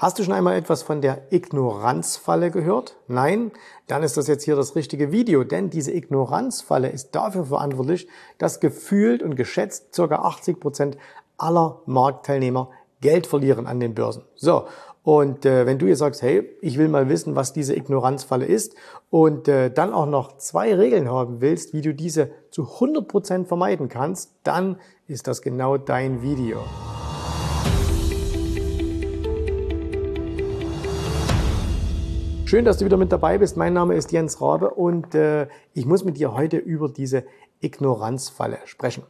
Hast du schon einmal etwas von der Ignoranzfalle gehört? Nein? Dann ist das jetzt hier das richtige Video, denn diese Ignoranzfalle ist dafür verantwortlich, dass gefühlt und geschätzt ca. 80 Prozent aller Marktteilnehmer Geld verlieren an den Börsen. So, und äh, wenn du jetzt sagst, hey, ich will mal wissen, was diese Ignoranzfalle ist und äh, dann auch noch zwei Regeln haben willst, wie du diese zu 100 Prozent vermeiden kannst, dann ist das genau dein Video. Schön, dass du wieder mit dabei bist. Mein Name ist Jens Rabe und äh, ich muss mit dir heute über diese Ignoranzfalle sprechen.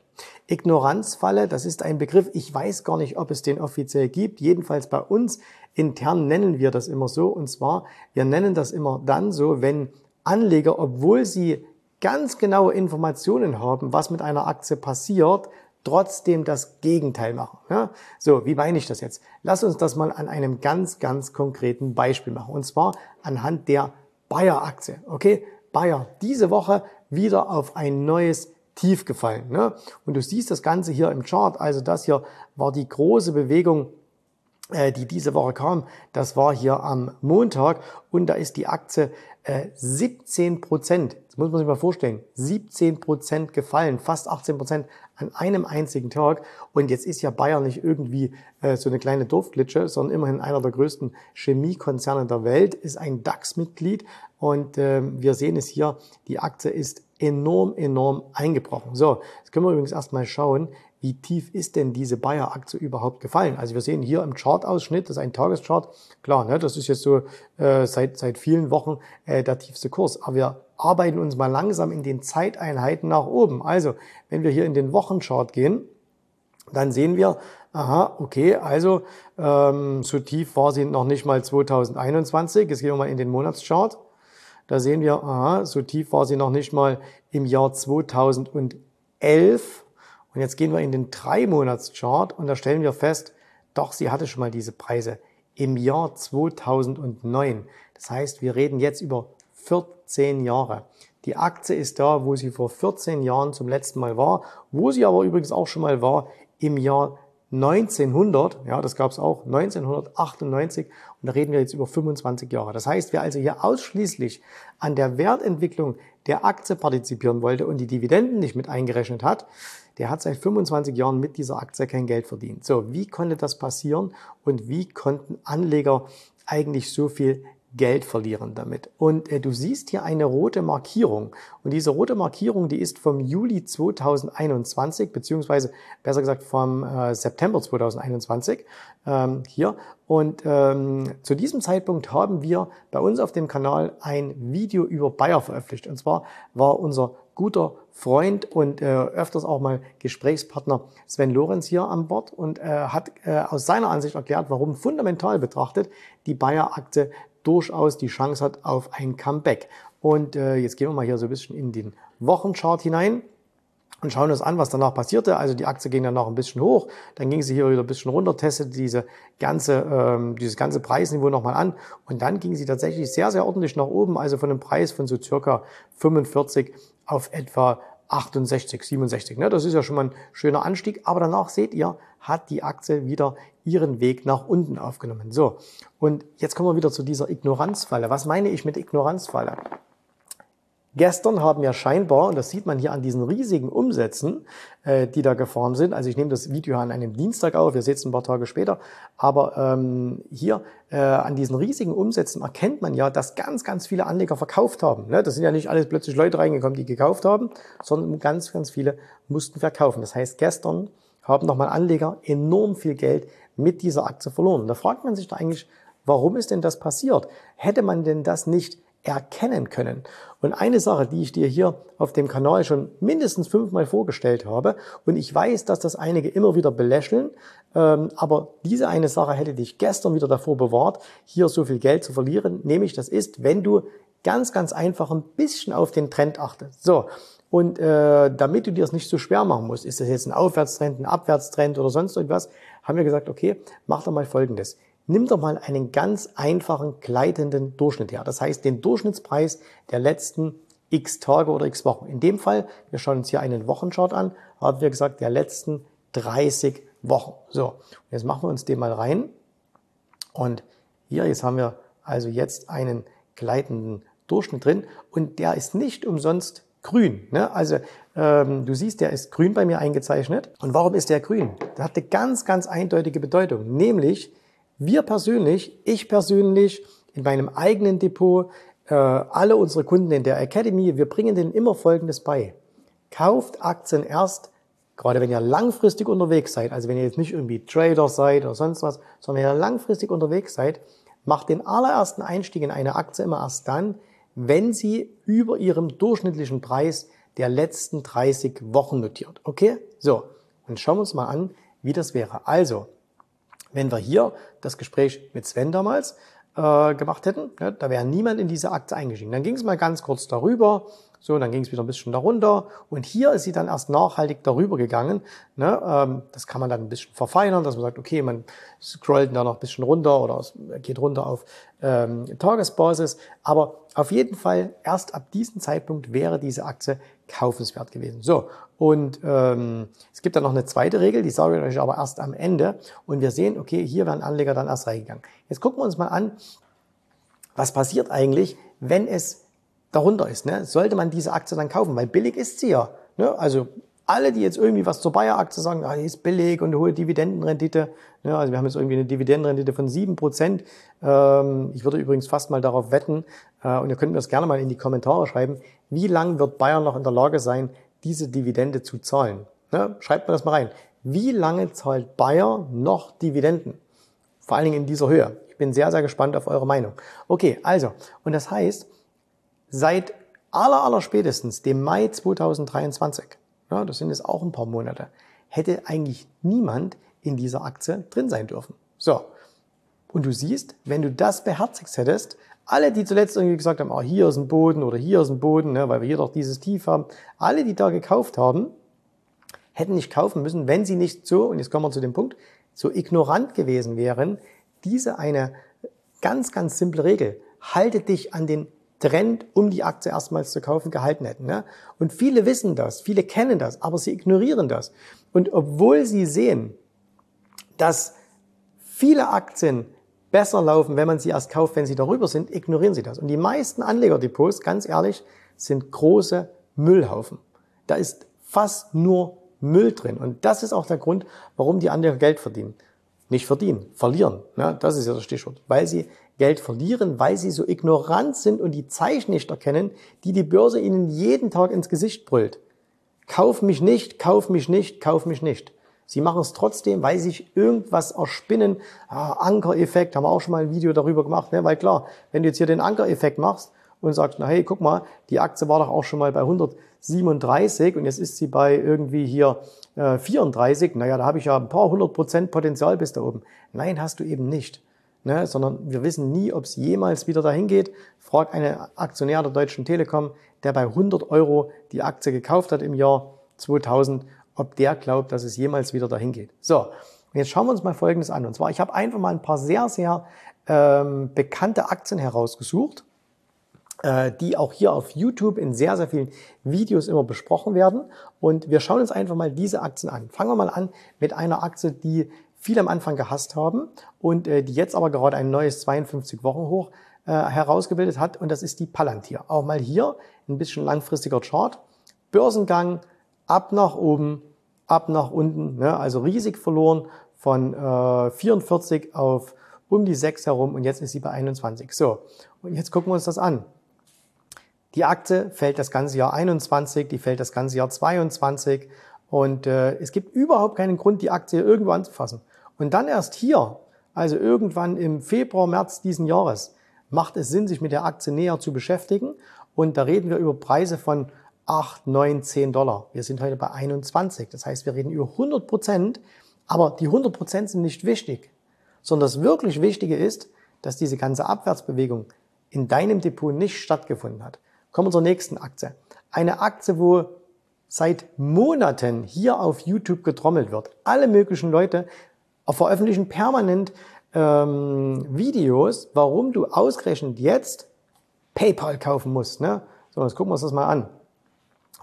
Ignoranzfalle, das ist ein Begriff, ich weiß gar nicht, ob es den offiziell gibt. Jedenfalls bei uns intern nennen wir das immer so. Und zwar, wir nennen das immer dann so, wenn Anleger, obwohl sie ganz genaue Informationen haben, was mit einer Aktie passiert, trotzdem das Gegenteil machen. Ja? So, wie meine ich das jetzt? Lass uns das mal an einem ganz, ganz konkreten Beispiel machen. Und zwar anhand der Bayer-Aktie. Okay, Bayer diese Woche wieder auf ein neues Tief gefallen. Ne? Und du siehst das Ganze hier im Chart. Also das hier war die große Bewegung die diese Woche kam, das war hier am Montag. Und da ist die Aktie äh, 17 Prozent, das muss man sich mal vorstellen, 17 Prozent gefallen, fast 18 Prozent an einem einzigen Tag. Und jetzt ist ja Bayern nicht irgendwie äh, so eine kleine Dorfglitsche, sondern immerhin einer der größten Chemiekonzerne der Welt, ist ein DAX-Mitglied. Und äh, wir sehen es hier, die Aktie ist enorm, enorm eingebrochen. So, jetzt können wir übrigens erstmal schauen, wie tief ist denn diese Bayer-Aktie überhaupt gefallen? Also wir sehen hier im Chartausschnitt, das ist ein Tageschart, klar, ne, das ist jetzt so äh, seit, seit vielen Wochen äh, der tiefste Kurs, aber wir arbeiten uns mal langsam in den Zeiteinheiten nach oben. Also wenn wir hier in den Wochenchart gehen, dann sehen wir, aha, okay, also ähm, so tief war sie noch nicht mal 2021. Jetzt gehen wir mal in den Monatschart. Da sehen wir, aha, so tief war sie noch nicht mal im Jahr 2011. Und jetzt gehen wir in den Drei-Monats-Chart und da stellen wir fest, doch, sie hatte schon mal diese Preise im Jahr 2009. Das heißt, wir reden jetzt über 14 Jahre. Die Aktie ist da, wo sie vor 14 Jahren zum letzten Mal war, wo sie aber übrigens auch schon mal war im Jahr 1900, ja, das gab es auch, 1998 und da reden wir jetzt über 25 Jahre. Das heißt, wer also hier ausschließlich an der Wertentwicklung der Aktie partizipieren wollte und die Dividenden nicht mit eingerechnet hat, der hat seit 25 Jahren mit dieser Aktie kein Geld verdient. So, wie konnte das passieren und wie konnten Anleger eigentlich so viel Geld verlieren damit. Und äh, du siehst hier eine rote Markierung. Und diese rote Markierung, die ist vom Juli 2021, beziehungsweise besser gesagt vom äh, September 2021 ähm, hier. Und ähm, zu diesem Zeitpunkt haben wir bei uns auf dem Kanal ein Video über Bayer veröffentlicht. Und zwar war unser guter Freund und äh, öfters auch mal Gesprächspartner Sven Lorenz hier an Bord und äh, hat äh, aus seiner Ansicht erklärt, warum fundamental betrachtet die Bayer-Aktie durchaus die Chance hat auf ein Comeback. Und äh, jetzt gehen wir mal hier so ein bisschen in den Wochenchart hinein und schauen uns an, was danach passierte. Also die Aktie ging dann noch ein bisschen hoch, dann ging sie hier wieder ein bisschen runter, testete diese ganze, ähm, dieses ganze Preisniveau nochmal an und dann ging sie tatsächlich sehr, sehr ordentlich nach oben, also von einem Preis von so circa 45 auf etwa 68, 67. Ne? Das ist ja schon mal ein schöner Anstieg. Aber danach seht ihr, hat die Aktie wieder ihren Weg nach unten aufgenommen. So, und jetzt kommen wir wieder zu dieser Ignoranzfalle. Was meine ich mit Ignoranzfalle? Gestern haben ja scheinbar, und das sieht man hier an diesen riesigen Umsätzen, äh, die da gefahren sind, also ich nehme das Video an einem Dienstag auf, ihr seht es ein paar Tage später, aber ähm, hier äh, an diesen riesigen Umsätzen erkennt man ja, dass ganz, ganz viele Anleger verkauft haben. Ne? Das sind ja nicht alles plötzlich Leute reingekommen, die gekauft haben, sondern ganz, ganz viele mussten verkaufen. Das heißt, gestern haben nochmal Anleger enorm viel Geld mit dieser Aktie verloren. Da fragt man sich da eigentlich, warum ist denn das passiert? Hätte man denn das nicht erkennen können. Und eine Sache, die ich dir hier auf dem Kanal schon mindestens fünfmal vorgestellt habe, und ich weiß, dass das einige immer wieder belächeln, ähm, aber diese eine Sache hätte dich gestern wieder davor bewahrt, hier so viel Geld zu verlieren, nämlich das ist, wenn du ganz, ganz einfach ein bisschen auf den Trend achtest. So, und äh, damit du dir das nicht so schwer machen musst, ist das jetzt ein Aufwärtstrend, ein Abwärtstrend oder sonst irgendwas, haben wir gesagt, okay, mach doch mal Folgendes. Nimm doch mal einen ganz einfachen gleitenden Durchschnitt her. Das heißt, den Durchschnittspreis der letzten x Tage oder x Wochen. In dem Fall, wir schauen uns hier einen Wochenchart an, haben wir gesagt, der letzten 30 Wochen. So, jetzt machen wir uns den mal rein. Und Hier, jetzt haben wir also jetzt einen gleitenden Durchschnitt drin und der ist nicht umsonst grün. Ne? Also ähm, du siehst, der ist grün bei mir eingezeichnet. Und warum ist der grün? Der hat eine ganz, ganz eindeutige Bedeutung, nämlich wir persönlich, ich persönlich, in meinem eigenen Depot, äh, alle unsere Kunden in der Academy, wir bringen denen immer Folgendes bei. Kauft Aktien erst, gerade wenn ihr langfristig unterwegs seid, also wenn ihr jetzt nicht irgendwie Trader seid oder sonst was, sondern wenn ihr langfristig unterwegs seid, macht den allerersten Einstieg in eine Aktie immer erst dann, wenn sie über ihrem durchschnittlichen Preis der letzten 30 Wochen notiert. Okay? So. Und schauen wir uns mal an, wie das wäre. Also, wenn wir hier das Gespräch mit Sven damals äh, gemacht hätten, ne, da wäre niemand in diese Aktie eingestiegen. Dann ging es mal ganz kurz darüber, so, dann ging es wieder ein bisschen darunter und hier ist sie dann erst nachhaltig darüber gegangen. Ne? Ähm, das kann man dann ein bisschen verfeinern, dass man sagt, okay, man scrollt da noch ein bisschen runter oder geht runter auf ähm, Tagesbasis. Aber auf jeden Fall, erst ab diesem Zeitpunkt wäre diese Aktie kaufenswert gewesen. So, und ähm, es gibt dann noch eine zweite Regel, die sage ich euch aber erst am Ende. Und wir sehen, okay, hier werden Anleger dann erst reingegangen. Jetzt gucken wir uns mal an, was passiert eigentlich, wenn es darunter ist. Ne? Sollte man diese Aktie dann kaufen? Weil billig ist sie ja. Ne? Also alle, die jetzt irgendwie was zur Bayer-Aktie sagen, ah, die ist billig und eine hohe Dividendenrendite. Ne? Also wir haben jetzt irgendwie eine Dividendenrendite von sieben Prozent. Ähm, ich würde übrigens fast mal darauf wetten, äh, und ihr könnt mir das gerne mal in die Kommentare schreiben, wie lang wird Bayern noch in der Lage sein, diese Dividende zu zahlen? Ne? Schreibt mir das mal rein. Wie lange zahlt Bayer noch Dividenden? Vor allen Dingen in dieser Höhe. Ich bin sehr, sehr gespannt auf eure Meinung. Okay, also, und das heißt, Seit aller, aller spätestens dem Mai 2023, ja, das sind jetzt auch ein paar Monate, hätte eigentlich niemand in dieser Aktie drin sein dürfen. So. Und du siehst, wenn du das beherzigt hättest, alle, die zuletzt irgendwie gesagt haben, oh, hier ist ein Boden oder hier ist ein Boden, ne, weil wir hier doch dieses Tief haben, alle, die da gekauft haben, hätten nicht kaufen müssen, wenn sie nicht so, und jetzt kommen wir zu dem Punkt, so ignorant gewesen wären, diese eine ganz, ganz simple Regel. Halte dich an den Trend, um die Aktie erstmals zu kaufen, gehalten hätten. Ne? Und viele wissen das, viele kennen das, aber sie ignorieren das. Und obwohl sie sehen, dass viele Aktien besser laufen, wenn man sie erst kauft, wenn sie darüber sind, ignorieren sie das. Und die meisten Anlegerdepots, ganz ehrlich, sind große Müllhaufen. Da ist fast nur Müll drin. Und das ist auch der Grund, warum die Anleger Geld verdienen. Nicht verdienen, verlieren. Ne? Das ist ja das Stichwort. Weil sie Geld verlieren, weil sie so ignorant sind und die Zeichen nicht erkennen, die die Börse ihnen jeden Tag ins Gesicht brüllt. Kauf mich nicht, kauf mich nicht, kauf mich nicht. Sie machen es trotzdem, weil sie sich irgendwas erspinnen. Ah, Ankereffekt, haben wir auch schon mal ein Video darüber gemacht, ne? weil klar, wenn du jetzt hier den Ankereffekt machst und sagst, na hey, guck mal, die Aktie war doch auch schon mal bei 137 und jetzt ist sie bei irgendwie hier äh, 34, naja, da habe ich ja ein paar hundert Prozent Potenzial bis da oben. Nein, hast du eben nicht ne, sondern wir wissen nie, ob es jemals wieder dahin geht. Frag einen Aktionär der Deutschen Telekom, der bei 100 Euro die Aktie gekauft hat im Jahr 2000, ob der glaubt, dass es jemals wieder dahin geht. So, jetzt schauen wir uns mal Folgendes an. Und zwar, ich habe einfach mal ein paar sehr, sehr ähm, bekannte Aktien herausgesucht, äh, die auch hier auf YouTube in sehr, sehr vielen Videos immer besprochen werden. Und wir schauen uns einfach mal diese Aktien an. Fangen wir mal an mit einer Aktie, die viele am Anfang gehasst haben und äh, die jetzt aber gerade ein neues 52 Wochen hoch äh, herausgebildet hat und das ist die Palantir. Auch mal hier ein bisschen langfristiger Chart. Börsengang ab nach oben, ab nach unten, ne? also riesig verloren von äh, 44 auf um die 6 herum und jetzt ist sie bei 21. So, und jetzt gucken wir uns das an. Die Aktie fällt das ganze Jahr 21, die fällt das ganze Jahr 22 und äh, es gibt überhaupt keinen Grund, die Aktie irgendwo anzufassen. Und dann erst hier, also irgendwann im Februar, März diesen Jahres, macht es Sinn, sich mit der Aktie näher zu beschäftigen. Und da reden wir über Preise von 8, 9, 10 Dollar. Wir sind heute bei 21. Das heißt, wir reden über 100 Prozent. Aber die 100 Prozent sind nicht wichtig, sondern das wirklich Wichtige ist, dass diese ganze Abwärtsbewegung in deinem Depot nicht stattgefunden hat. Kommen wir zur nächsten Aktie. Eine Aktie, wo seit Monaten hier auf YouTube getrommelt wird. Alle möglichen Leute veröffentlichen permanent ähm, Videos, warum du ausgerechnet jetzt PayPal kaufen musst. Ne? So, jetzt gucken wir uns das mal an.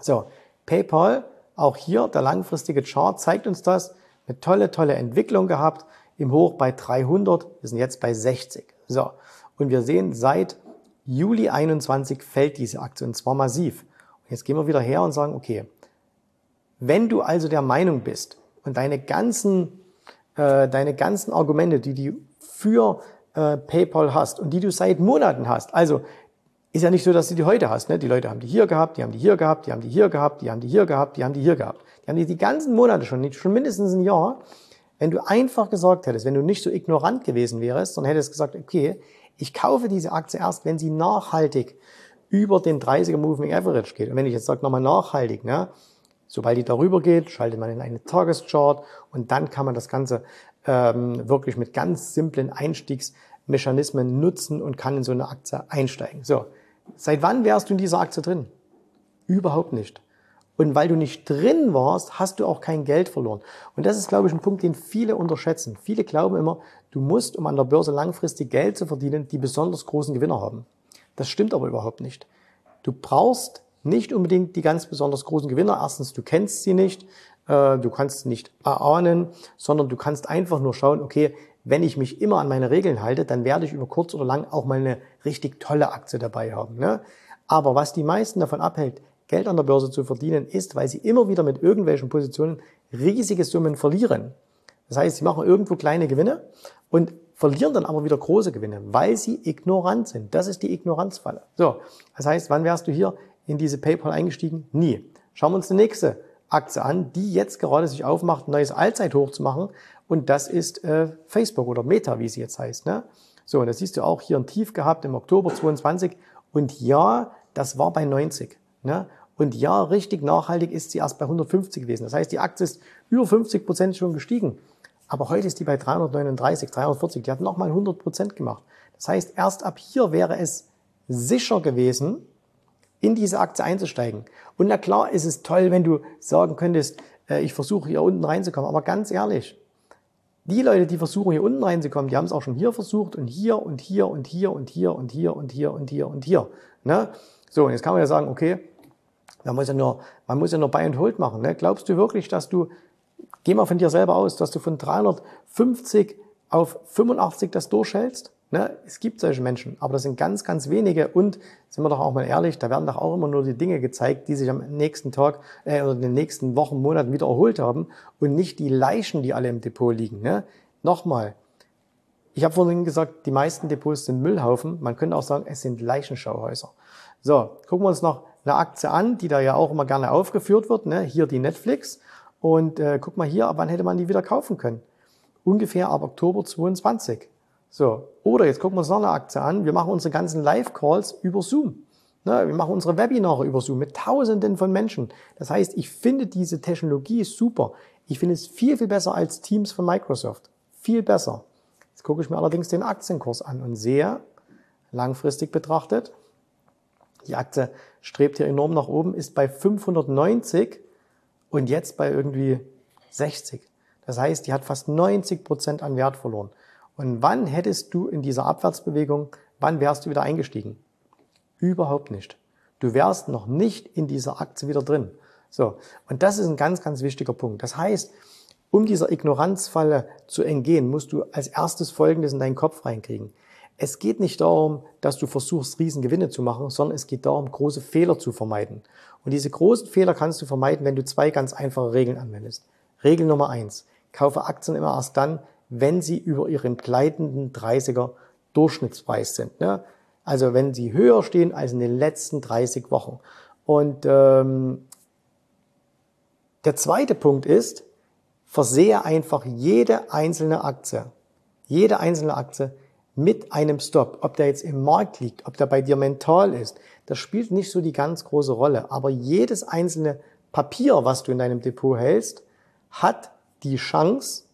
So, PayPal, auch hier der langfristige Chart zeigt uns das. Eine tolle, tolle Entwicklung gehabt. Im Hoch bei 300, wir sind jetzt bei 60. So. Und wir sehen, seit Juli 21 fällt diese Aktie und zwar massiv. Und jetzt gehen wir wieder her und sagen, okay, wenn du also der Meinung bist und deine ganzen, äh, deine ganzen Argumente, die du für äh, PayPal hast und die du seit Monaten hast, also ist ja nicht so, dass du die heute hast. Ne? Die Leute haben die hier gehabt, die haben die hier gehabt, die haben die hier gehabt, die haben die hier gehabt, die haben die hier gehabt. Die haben die die ganzen Monate schon, schon mindestens ein Jahr. Wenn du einfach gesagt hättest, wenn du nicht so ignorant gewesen wärst, sondern hättest gesagt, okay, ich kaufe diese Aktie erst, wenn sie nachhaltig über den 30er Moving Average geht. Und wenn ich jetzt sage, nochmal nachhaltig, ne, sobald die darüber geht, schaltet man in eine Tageschart und dann kann man das Ganze ähm, wirklich mit ganz simplen Einstiegsmechanismen nutzen und kann in so eine Aktie einsteigen. So, seit wann wärst du in dieser Aktie drin? Überhaupt nicht. Und weil du nicht drin warst, hast du auch kein Geld verloren. Und das ist, glaube ich, ein Punkt, den viele unterschätzen. Viele glauben immer, du musst, um an der Börse langfristig Geld zu verdienen, die besonders großen Gewinner haben. Das stimmt aber überhaupt nicht. Du brauchst nicht unbedingt die ganz besonders großen Gewinner. Erstens, du kennst sie nicht, äh, du kannst sie nicht erahnen, sondern du kannst einfach nur schauen, okay, wenn ich mich immer an meine Regeln halte, dann werde ich über kurz oder lang auch mal eine richtig tolle Aktie dabei haben. Ne? Aber was die meisten davon abhält, Geld an der Börse zu verdienen, ist, weil sie immer wieder mit irgendwelchen Positionen riesige Summen verlieren. Das heißt, sie machen irgendwo kleine Gewinne und verlieren dann aber wieder große Gewinne, weil sie ignorant sind. Das ist die Ignoranzfalle. So, das heißt, wann wärst du hier in diese PayPal eingestiegen? Nie. Schauen wir uns die nächste Aktie an, die jetzt gerade sich aufmacht, ein neues Allzeithoch zu machen. Und das ist äh, Facebook oder Meta, wie sie jetzt heißt. Ne? So, und das siehst du auch hier ein Tief gehabt im Oktober 22. Und ja, das war bei 90. Ne? Und ja, richtig nachhaltig ist sie erst bei 150 gewesen. Das heißt, die Aktie ist über 50 Prozent schon gestiegen. Aber heute ist die bei 339, 340. Die hat nochmal 100 Prozent gemacht. Das heißt, erst ab hier wäre es sicher gewesen, in diese Aktie einzusteigen. Und na klar ist es toll, wenn du sagen könntest, äh, ich versuche hier unten reinzukommen. Aber ganz ehrlich, die Leute, die versuchen hier unten reinzukommen, die haben es auch schon hier versucht und hier und hier und hier und hier und hier und hier und hier und hier. Ne? So, und jetzt kann man ja sagen, okay, man muss ja nur, man muss ja nur Buy and Hold machen. Ne? Glaubst du wirklich, dass du, geh mal von dir selber aus, dass du von 350 auf 85 das durchhältst? Ne? Es gibt solche Menschen, aber das sind ganz, ganz wenige. Und sind wir doch auch mal ehrlich, da werden doch auch immer nur die Dinge gezeigt, die sich am nächsten Tag äh, oder in den nächsten Wochen, Monaten wieder erholt haben und nicht die Leichen, die alle im Depot liegen. Ne? Nochmal, ich habe vorhin gesagt, die meisten Depots sind Müllhaufen. Man könnte auch sagen, es sind Leichenschauhäuser. So, gucken wir uns noch eine Aktie an, die da ja auch immer gerne aufgeführt wird. Ne? Hier die Netflix. Und äh, guck mal hier, ab wann hätte man die wieder kaufen können? Ungefähr ab Oktober 22. So, oder jetzt gucken wir uns noch eine Aktie an. Wir machen unsere ganzen Live-Calls über Zoom. Ne? Wir machen unsere Webinare über Zoom mit Tausenden von Menschen. Das heißt, ich finde diese Technologie super. Ich finde es viel, viel besser als Teams von Microsoft. Viel besser. Jetzt gucke ich mir allerdings den Aktienkurs an und sehe, langfristig betrachtet, die Aktie strebt hier enorm nach oben, ist bei 590 und jetzt bei irgendwie 60. Das heißt, die hat fast 90 Prozent an Wert verloren. Und wann hättest du in dieser Abwärtsbewegung, wann wärst du wieder eingestiegen? Überhaupt nicht. Du wärst noch nicht in dieser Aktie wieder drin. So. Und das ist ein ganz, ganz wichtiger Punkt. Das heißt, um dieser Ignoranzfalle zu entgehen, musst du als erstes Folgendes in deinen Kopf reinkriegen. Es geht nicht darum, dass du versuchst, Riesengewinne zu machen, sondern es geht darum, große Fehler zu vermeiden. Und diese großen Fehler kannst du vermeiden, wenn du zwei ganz einfache Regeln anwendest. Regel Nummer eins. Kaufe Aktien immer erst dann, wenn sie über ihren gleitenden 30er Durchschnittspreis sind. Ne? Also wenn sie höher stehen als in den letzten 30 Wochen. Und ähm, der zweite Punkt ist, versehe einfach jede einzelne Aktie, jede einzelne Aktie mit einem Stop, ob der jetzt im Markt liegt, ob der bei dir mental ist, das spielt nicht so die ganz große Rolle. Aber jedes einzelne Papier, was du in deinem Depot hältst, hat die Chance,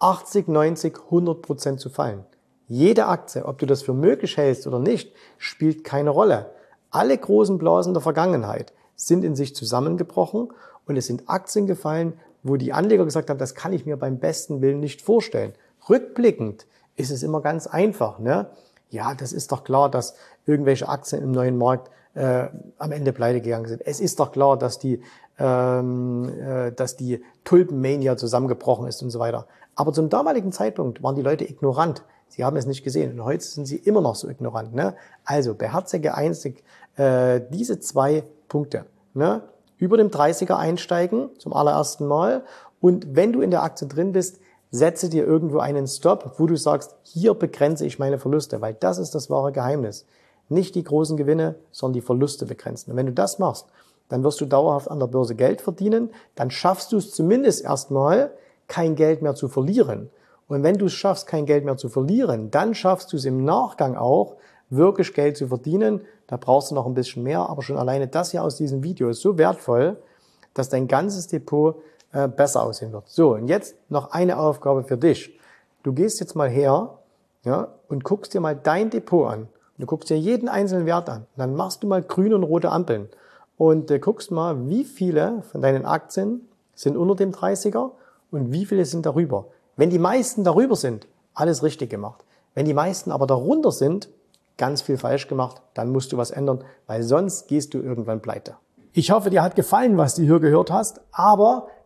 80, 90, 100 Prozent zu fallen. Jede Aktie, ob du das für möglich hältst oder nicht, spielt keine Rolle. Alle großen Blasen der Vergangenheit sind in sich zusammengebrochen und es sind Aktien gefallen, wo die Anleger gesagt haben, das kann ich mir beim besten Willen nicht vorstellen. Rückblickend ist es immer ganz einfach. Ne? Ja, das ist doch klar, dass irgendwelche Aktien im neuen Markt äh, am Ende pleite gegangen sind. Es ist doch klar, dass die, ähm, äh, dass die Tulpenmania zusammengebrochen ist und so weiter. Aber zum damaligen Zeitpunkt waren die Leute ignorant. Sie haben es nicht gesehen. Und heute sind Sie immer noch so ignorant. Ne? Also beherzige einzig äh, diese zwei Punkte. Ne? Über dem 30er einsteigen zum allerersten Mal. Und wenn du in der Aktie drin bist, setze dir irgendwo einen Stop, wo du sagst, hier begrenze ich meine Verluste, weil das ist das wahre Geheimnis. Nicht die großen Gewinne, sondern die Verluste begrenzen. Und wenn du das machst, dann wirst du dauerhaft an der Börse Geld verdienen, dann schaffst du es zumindest erstmal, kein Geld mehr zu verlieren. Und wenn du es schaffst, kein Geld mehr zu verlieren, dann schaffst du es im Nachgang auch, wirklich Geld zu verdienen. Da brauchst du noch ein bisschen mehr, aber schon alleine das hier aus diesem Video ist so wertvoll, dass dein ganzes Depot äh, besser aussehen wird. So, und jetzt noch eine Aufgabe für dich. Du gehst jetzt mal her ja, und guckst dir mal dein Depot an. Du guckst dir jeden einzelnen Wert an. dann machst du mal grüne und rote Ampeln und äh, guckst mal, wie viele von deinen Aktien sind unter dem 30er und wie viele sind darüber. Wenn die meisten darüber sind, alles richtig gemacht. Wenn die meisten aber darunter sind, ganz viel falsch gemacht, dann musst du was ändern, weil sonst gehst du irgendwann pleite. Ich hoffe, dir hat gefallen, was du hier gehört hast, aber